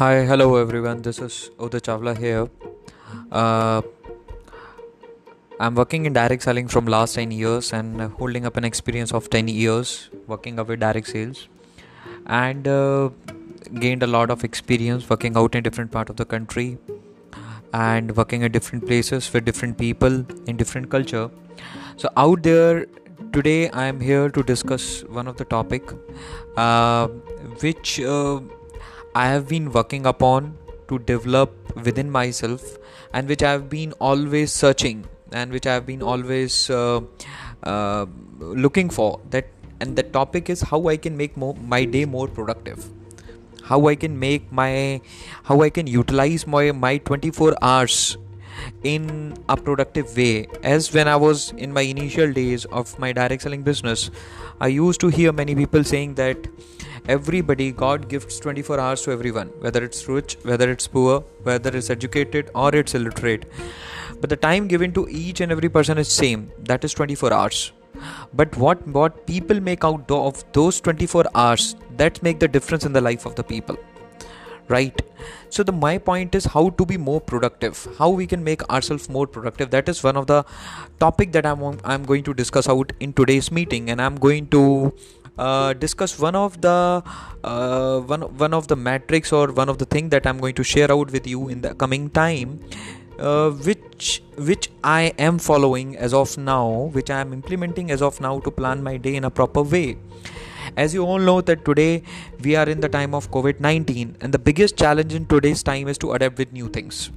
Hi, hello everyone. This is Uday Chawla here. Uh, I'm working in direct selling from last 10 years and holding up an experience of 10 years working up with direct sales and uh, gained a lot of experience working out in different part of the country and working at different places with different people in different culture. So out there today I am here to discuss one of the topic uh, which uh, I have been working upon to develop within myself and which I have been always searching and which I have been always uh, uh, looking for that and the topic is how I can make more, my day more productive. How I can make my how I can utilize my my 24 hours in a productive way. As when I was in my initial days of my direct selling business I used to hear many people saying that everybody god gives 24 hours to everyone whether it's rich whether it's poor whether it's educated or it's illiterate. But the time given to each and every person is same that is 24 hours. But what what people make out of those 24 hours that make the difference in the life of the people. Right? So the my point is how to be more productive how we can make ourselves more productive. That is one of the topic that i'm i'm going to discuss out in today's meeting and i'm going to uh, discuss one of the uh, one one of the metrics or one of the thing that I'm going to share out with you in the coming time, uh, which which I am following as of now, which I am implementing as of now to plan my day in a proper way. As you all know that today we are in the time of COVID-19, and the biggest challenge in today's time is to adapt with new things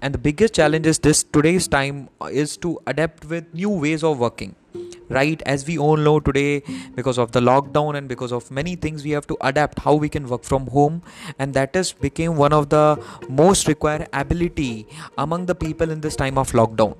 and the biggest challenge is this today's time is to adapt with new ways of working right as we all know today because of the lockdown and because of many things we have to adapt how we can work from home. And that has became one of the most required ability among the people in this time of lockdown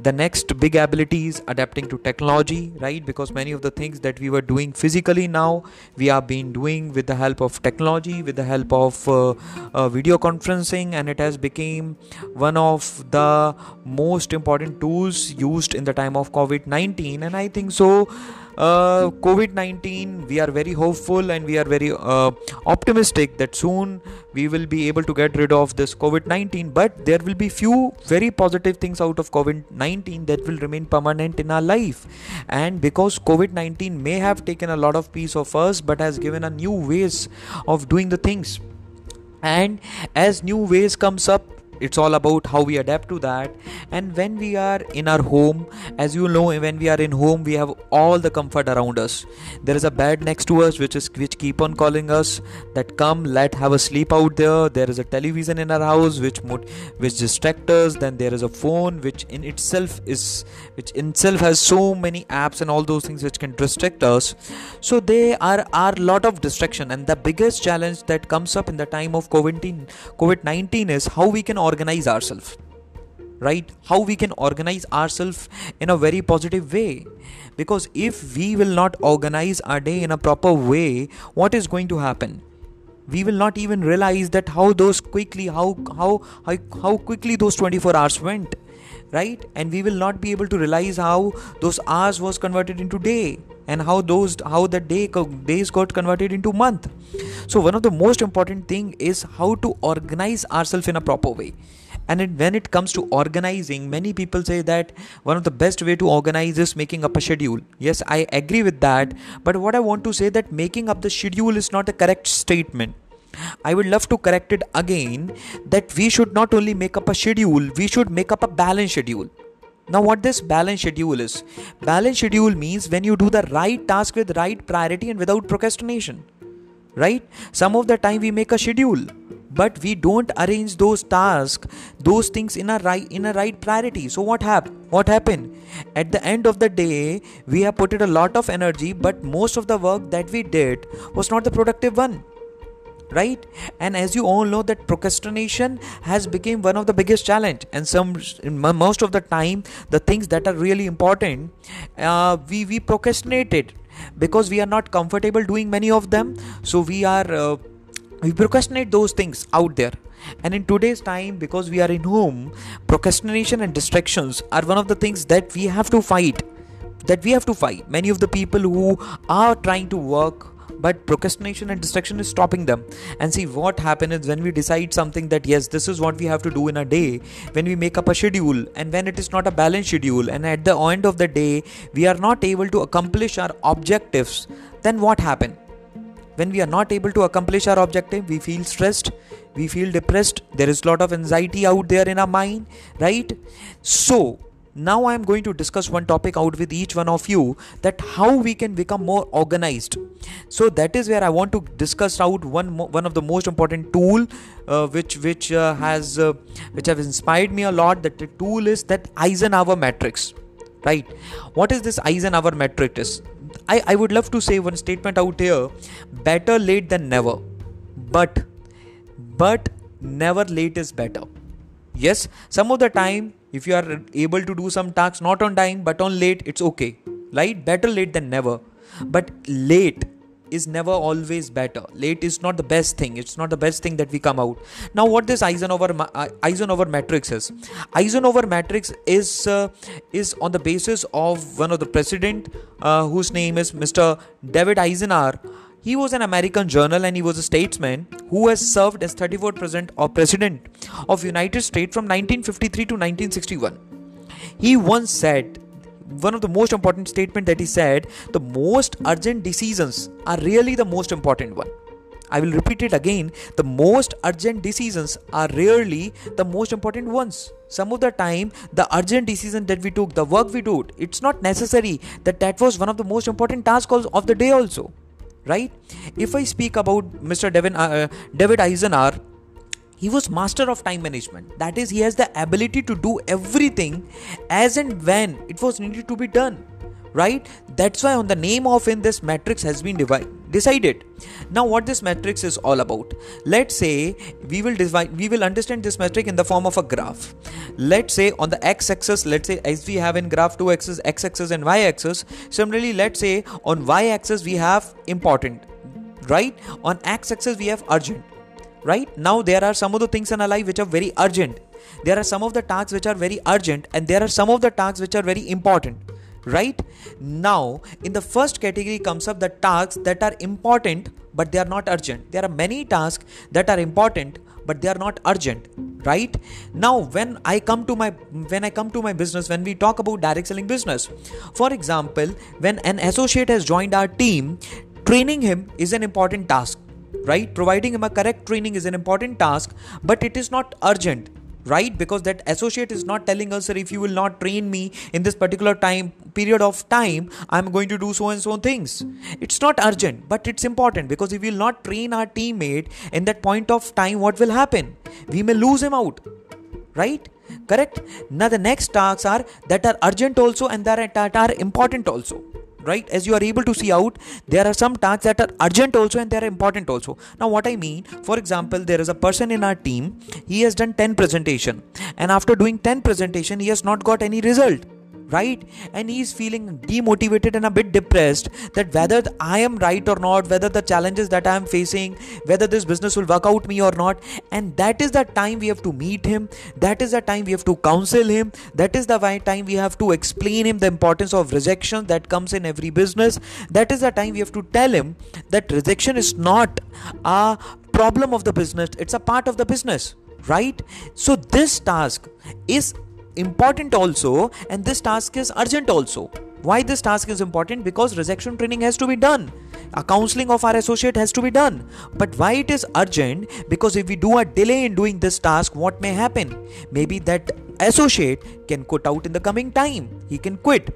the next big ability is adapting to technology right? Because many of the things that we were doing physically now we are being doing with the help of technology with the help of uh, uh, video conferencing and it has become one of the most important tools used in the time of covid-19 and i think so uh, COVID 19, we are very hopeful and we are very uh, optimistic that soon we will be able to get rid of this COVID 19. But there will be few very positive things out of COVID 19 that will remain permanent in our life. And because COVID 19 may have taken a lot of piece of us, but has given a new ways of doing the things and as new ways comes up it's all about how we adapt to that. And when we are in our home as you know when we are in home we have all the comfort around us. There is a bed next to us which is which keep on calling us that come let have a sleep out there. There is a television in our house which which distracts us. Then there is a phone which in itself is which in itself has so many apps and all those things which can distract us. So they are are lot of distraction. And the biggest challenge that comes up in the time of covid-19 covid-19 is how we can organize ourselves right? How we can organize ourselves in a very positive way. Because if we will not organize our day in a proper way what is going to happen? We will not even realize that how those quickly how how how, how quickly those 24 hours went right? And we will not be able to realize how those hours was converted into day and how those how the day days got converted into month. So one of the most important thing is how to organize ourselves in a proper way. And it, when it comes to organizing many people say that one of the best way to organize is making up a schedule. Yes i agree with that. But what i want to say that making up the schedule is not a correct statement. I would love to correct it again that we should not only make up a schedule, we should make up a balance schedule. Now, what this balance schedule is? Balance schedule means when you do the right task with right priority and without procrastination. Right? Some of the time we make a schedule, but we don't arrange those tasks, those things in a right in a right priority. So what happened? What happened? At the end of the day, we have put it a lot of energy, but most of the work that we did was not the productive one right? And as you all know that procrastination has become one of the biggest challenge. And some most of the time the things that are really important uh, we we procrastinated because we are not comfortable doing many of them. So we are uh, we procrastinate those things out there. And in today's time because we are in home procrastination and distractions are one of the things that we have to fight that we have to fight. Many of the people who are trying to work but procrastination and distraction is stopping them. And see what happens is when we decide something that yes this is what we have to do in a day when we make up a schedule and when it is not a balanced schedule and at the end of the day we are not able to accomplish our objectives then what happens when we are not able to accomplish our objective we feel stressed we feel depressed. There is a lot of anxiety out there in our mind right? So now i am going to discuss one topic out with each one of you that how we can become more organized. So that is where i want to discuss out one one of the most important tool uh, which which uh, has uh, which have inspired me a lot. That the tool is that eisenhower matrix right? What is this eisenhower matrix I, I would love to say one statement out here. Better late than never. But but never late is better. Yes some of the time if you are able to do some tasks not on time but on late it's okay. Right? Better late than never. But late is never always better. Late is not the best thing. It's not the best thing that we come out. Now what this eisenhower uh, eisenhower matrix is? Eisenhower matrix is uh, is on the basis of one of the president uh, whose name is mr david eisenhower he was an American journal and he was a statesman who has served as 34th president or uh, president of United States from 1953 to 1961. He once said one of the most important statement that he said the most urgent decisions are really the most important one. I will repeat it again. The most urgent decisions are rarely the most important ones. Some of the time the urgent decision that we took the work we did it's not necessary that that was one of the most important tasks of the day also right? If i speak about mr devin uh, david eisenhower he was master of time management. That is he has the ability to do everything as and when it was needed to be done right? That's why on the name of in this matrix has been divided decided. Now what this matrix is all about? Let's say we will divide we will understand this metric in the form of a graph. Let's say on the x-axis let's say as we have in graph two axis x-axis and y-axis similarly let's say on y-axis we have important right? On x-axis we have urgent right? Now there are some of the things in our life which are very urgent. There are some of the tasks which are very urgent and there are some of the tasks which are very important right? Now in the first category comes up the tasks that are important but they are not urgent. There are many tasks that are important but they are not urgent. Right? Now when i come to my when i come to my business when we talk about direct selling business. For example when an associate has joined our team training him is an important task. Right? Providing him a correct training is an important task but it is not urgent. Right? Because that associate is not telling us that if you will not train me in this particular time period of time i'm going to do so and so things. It's not urgent but it's important because if we will not train our teammate in that point of time what will happen? We may lose him out right? Correct? Now the next tasks are that are urgent also and that are important also right? As you are able to see out there are some tasks that are urgent also and they are important also. Now what i mean for example there is a person in our team he has done 10 presentation and after doing 10 presentation he has not got any result right? And he's feeling demotivated and a bit depressed that whether i am right or not whether the challenges that i am facing whether this business will work out me or not. And that is the time we have to meet him. That is the time we have to counsel him. That is the time we have to explain him the importance of rejection that comes in every business. That is the time we have to tell him that rejection is not a problem of the business. It's a part of the business right? So this task is important also and this task is urgent also. Why this task is important? Because rejection training has to be done. A counseling of our associate has to be done. But why it is urgent? Because if we do a delay in doing this task what may happen? Maybe that associate can quit out in the coming time. He can quit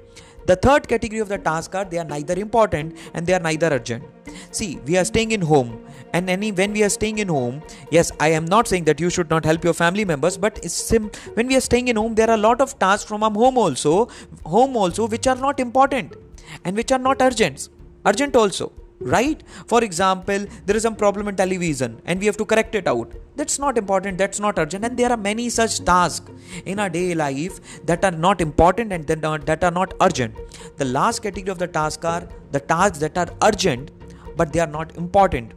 the third category of the task are they are neither important and they are neither urgent. See we are staying in home. And any when we are staying in home yes i am not saying that you should not help your family members but sim- when we are staying in home there are a lot of tasks from our home also home also which are not important and which are not urgent urgent also right? For example there is some problem in television and we have to correct it out. That's not important that's not urgent and there are many such tasks in our day life that are not important and that are not urgent. The last category of the task are the tasks that are urgent but they are not important.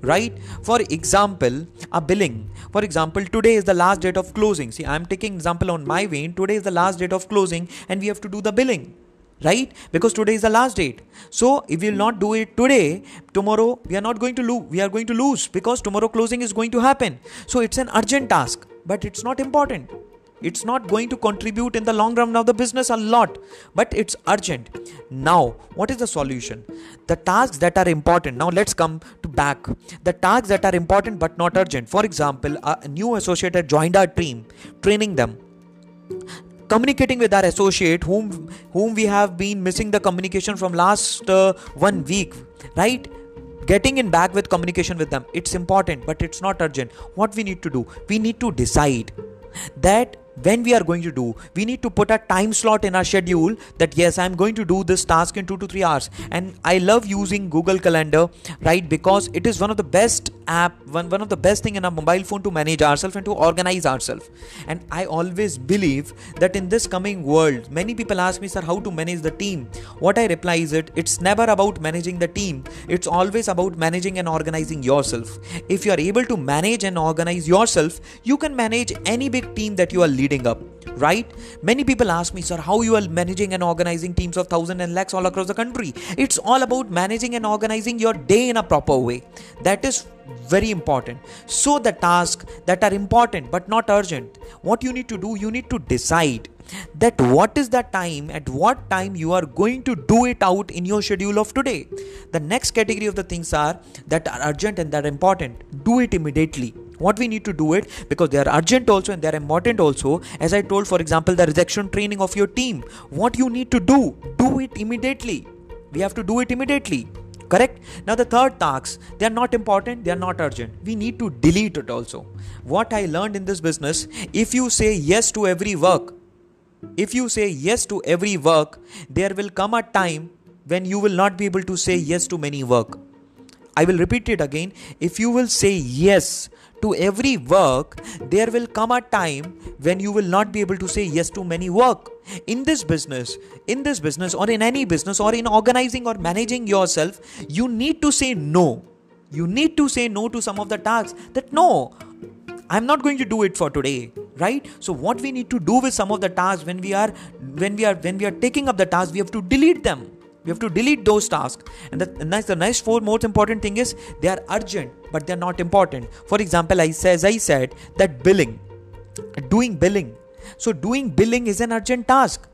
Right? For example a billing. For example today is the last date of closing. See i'm taking example on my vein. Today is the last date of closing and we have to do the billing right? Because today is the last date. So if we will not do it today tomorrow we are not going to lose we are going to lose because tomorrow closing is going to happen. So it's an urgent task but it's not important. It's not going to contribute in the long run of the business a lot but it's urgent. Now what is the solution? The tasks that are important now let's come to back. The tasks that are important but not urgent. For example a new associate had joined our team training them communicating with our associate whom whom we have been missing the communication from last uh, one week right? Getting in back with communication with them it's important but it's not urgent. What we need to do we need to decide that when we are going to do we need to put a time slot in our schedule that yes i'm going to do this task in 2 to 3 hours. And i love using google calendar right because it is one of the best app one, one of the best thing in a mobile phone to manage ourselves and to organize ourselves. And i always believe that in this coming world many people ask me sir how to manage the team? What i reply is it it's never about managing the team. It's always about managing and organizing yourself. If you are able to manage and organize yourself you can manage any big team that you are leading up right? Many people ask me sir how you are managing and organizing teams of thousands and lakhs all across the country? It's all about managing and organizing your day in a proper way. That is very important. So the tasks that are important but not urgent what you need to do you need to decide that what is the time at what time you are going to do it out in your schedule of today. The next category of the things are that are urgent and that are important. Do it immediately what we need to do it because they are urgent also and they are important also. As i told for example the rejection training of your team. What you need to do do it immediately. We have to do it immediately. Correct? Now the third tasks they are not important they are not urgent. We need to delete it also. What i learned in this business if you say yes to every work if you say yes to every work there will come a time when you will not be able to say yes to many work. I will repeat it again. If you will say yes to every work, there will come a time when you will not be able to say yes to many work. In this business, in this business, or in any business, or in organizing or managing yourself, you need to say no. You need to say no to some of the tasks that no, I'm not going to do it for today right so what we need to do with some of the tasks when we are when we are when we are taking up the task we have to delete them we have to delete those tasks. And the, the, the next four most important thing is they are urgent but they're not important. For example i say, as i said that billing doing billing. So doing billing is an urgent task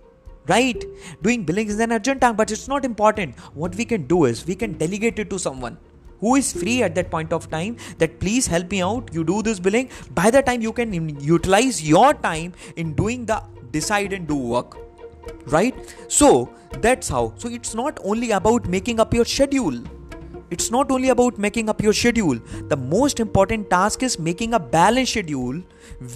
right? Doing billing is an urgent task but it's not important. What we can do is we can delegate it to someone who is free at that point of time that please help me out you do this billing. By the time you can utilize your time in doing the decide and do work right? So that's how. So it's not only about making up your schedule. It's not only about making up your schedule. The most important task is making a balanced schedule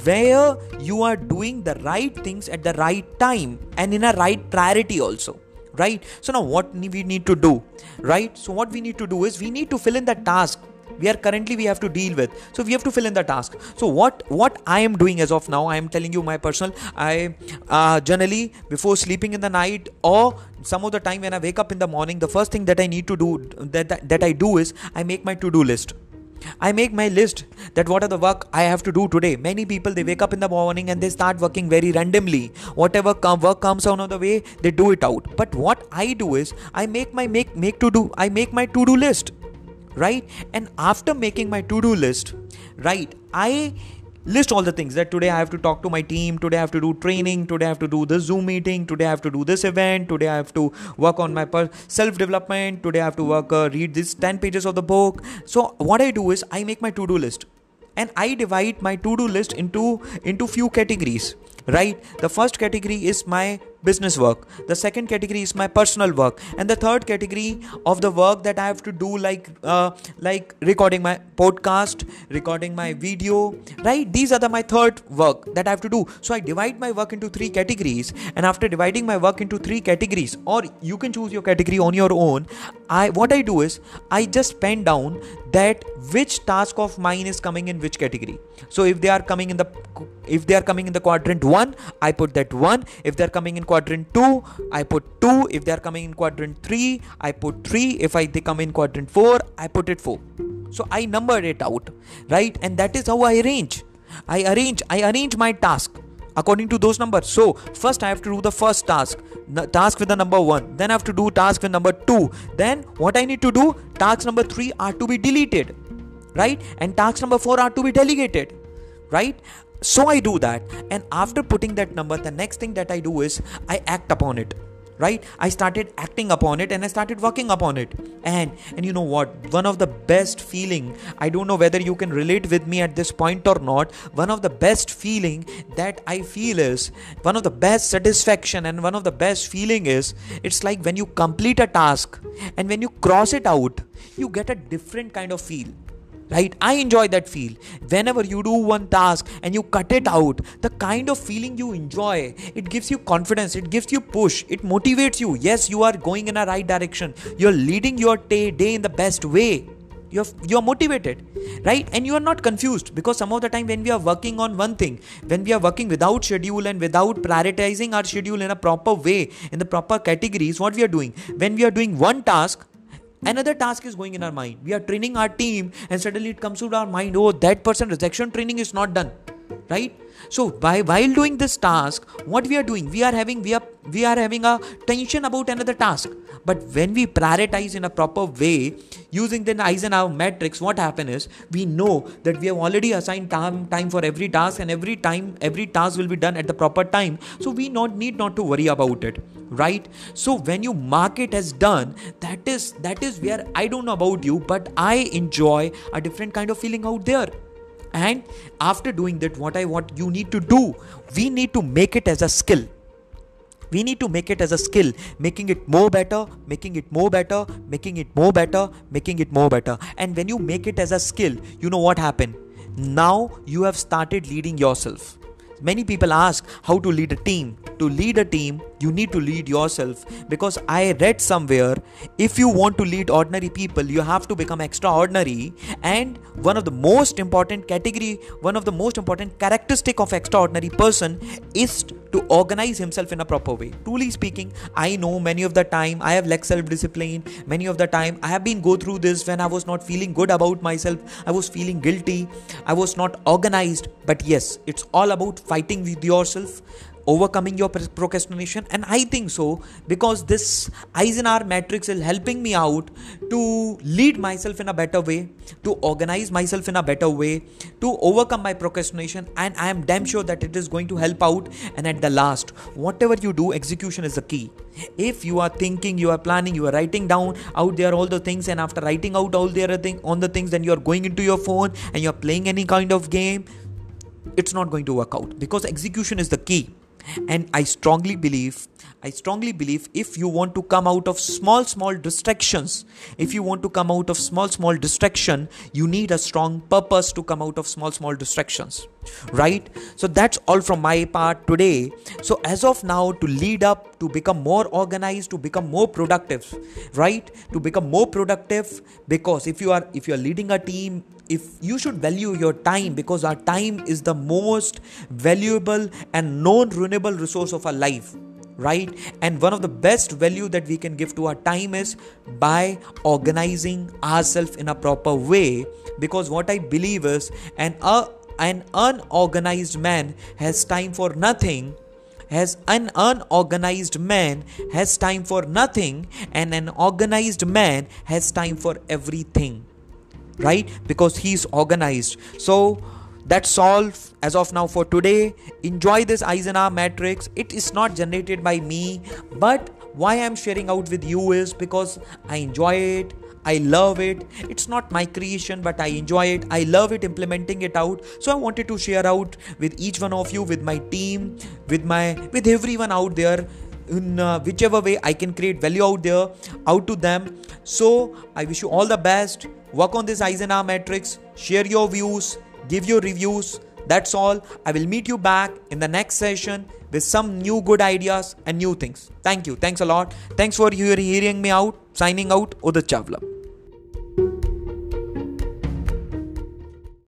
where you are doing the right things at the right time and in a right priority also. Right? So now what we need to do? Right? So what we need to do is we need to fill in the task we are currently we have to deal with so we have to fill in the task so what what i am doing as of now i am telling you my personal i uh, generally before sleeping in the night or some of the time when i wake up in the morning the first thing that i need to do that that, that i do is i make my to do list I make my list that what are the work I have to do today. Many people they wake up in the morning and they start working very randomly. Whatever come, work comes on the way, they do it out. But what I do is I make my make make to do I make my to do list right? And after making my to do list right i list all the things that today i have to talk to my team today i have to do training today i have to do this zoom meeting today i have to do this event today i have to work on my self development today i have to work uh, read this 10 pages of the book. So what i do is i make my to do list and i divide my to do list into into few categories right? The first category is my business work. The second category is my personal work. And the third category of the work that i have to do like uh, like recording my podcast recording my video right? These are the my third work that i have to do. So i divide my work into three categories. And after dividing my work into three categories or you can choose your category on your own i what i do is i just pen down that which task of mine is coming in which category. So if they are coming in the if they are coming in the quadrant 1 i put that 1 if they are coming in quadrant 2 I put 2 if they are coming in quadrant 3 I put 3 if I they come in quadrant 4 I put it 4 so I numbered it out right? And that is how I arrange. I arrange I arrange my task according to those numbers. So first i have to do the first task. Task with the number 1 then i have to do task with number 2 then what i need to do? Task number 3 are to be deleted. Right? And task number 4 are to be delegated. Right? So i do that. And after putting that number the next thing that i do is i act upon it right? I started acting upon it and i started working upon it. And and you know what? One of the best feeling i don't know whether you can relate with me at this point or not one of the best feeling that i feel is one of the best satisfaction and one of the best feeling is it's like when you complete a task and when you cross it out you get a different kind of feel right? I enjoy that feel. Whenever you do one task and you cut it out the kind of feeling you enjoy it gives you confidence it gives you push it motivates you. Yes you are going in a right direction. You're leading your day, day in the best way. You're you're motivated. Right? And you are not confused because some of the time when we are working on one thing when we are working without schedule and without prioritizing our schedule in a proper way in the proper categories what we are doing? When we are doing one task another task is going in our mind. We are training our team and suddenly it comes to our mind oh that person rejection training is not done right? So by while doing this task what we are doing? We are having we are we are having a tension about another task. But when we prioritize in a proper way using the eisenhower matrix what happens is we know that we have already assigned time, time for every task and every time every task will be done at the proper time. So we not need not to worry about it right? So when you mark it as done that is that is where i don't know about you but i enjoy a different kind of feeling out there and after doing that what i want you need to do we need to make it as a skill. We need to make it as a skill making it more better making it more better making it more better making it more better. And when you make it as a skill you know what happened? Now you have started leading yourself many people ask how to lead a team. To lead a team you need to lead yourself. Because i read somewhere if you want to lead ordinary people you have to become extraordinary. And one of the most important category one of the most important characteristic of extraordinary person is to organize himself in a proper way. Truly speaking i know many of the time i have lack self discipline many of the time i have been go through this when i was not feeling good about myself. I was feeling guilty. I was not organized. But yes it's all about fighting with yourself overcoming your procrastination and i think so because this eisenhower matrix is helping me out to lead myself in a better way to organize myself in a better way to overcome my procrastination and i am damn sure that it is going to help out and at the last. Whatever you do execution is the key. If you are thinking you are planning you are writing down out there all the things and after writing out all the other thing on the things then you are going into your phone and you are playing any kind of game it's not going to work out because execution is the key. And i strongly believe i strongly believe if you want to come out of small small distractions if you want to come out of small small distraction you need a strong purpose to come out of small small distractions right? So that's all from my part today. So as of now to lead up to become more organized to become more productive right? To become more productive because if you are if you are leading a team if you should value your time because our time is the most valuable and non renewable resource of our life right? And one of the best value that we can give to our time is by organizing ourselves in a proper way because what i believe is an uh, an unorganized man has time for nothing has an unorganized man has time for nothing and an organized man has time for everything right because he's organized so that's all as of now for today enjoy this eisenhower matrix it is not generated by me but why i'm sharing out with you is because i enjoy it I love it. It's not my creation, but I enjoy it. I love it implementing it out. So I wanted to share out with each one of you, with my team, with my with everyone out there in uh, whichever way I can create value out there out to them. So I wish you all the best work on this Eisenhower matrix, share your views, give your reviews. That's all. I will meet you back in the next session with some new good ideas and new things. Thank you. Thanks a lot. Thanks for hearing me out. Signing out, Udit Chawla.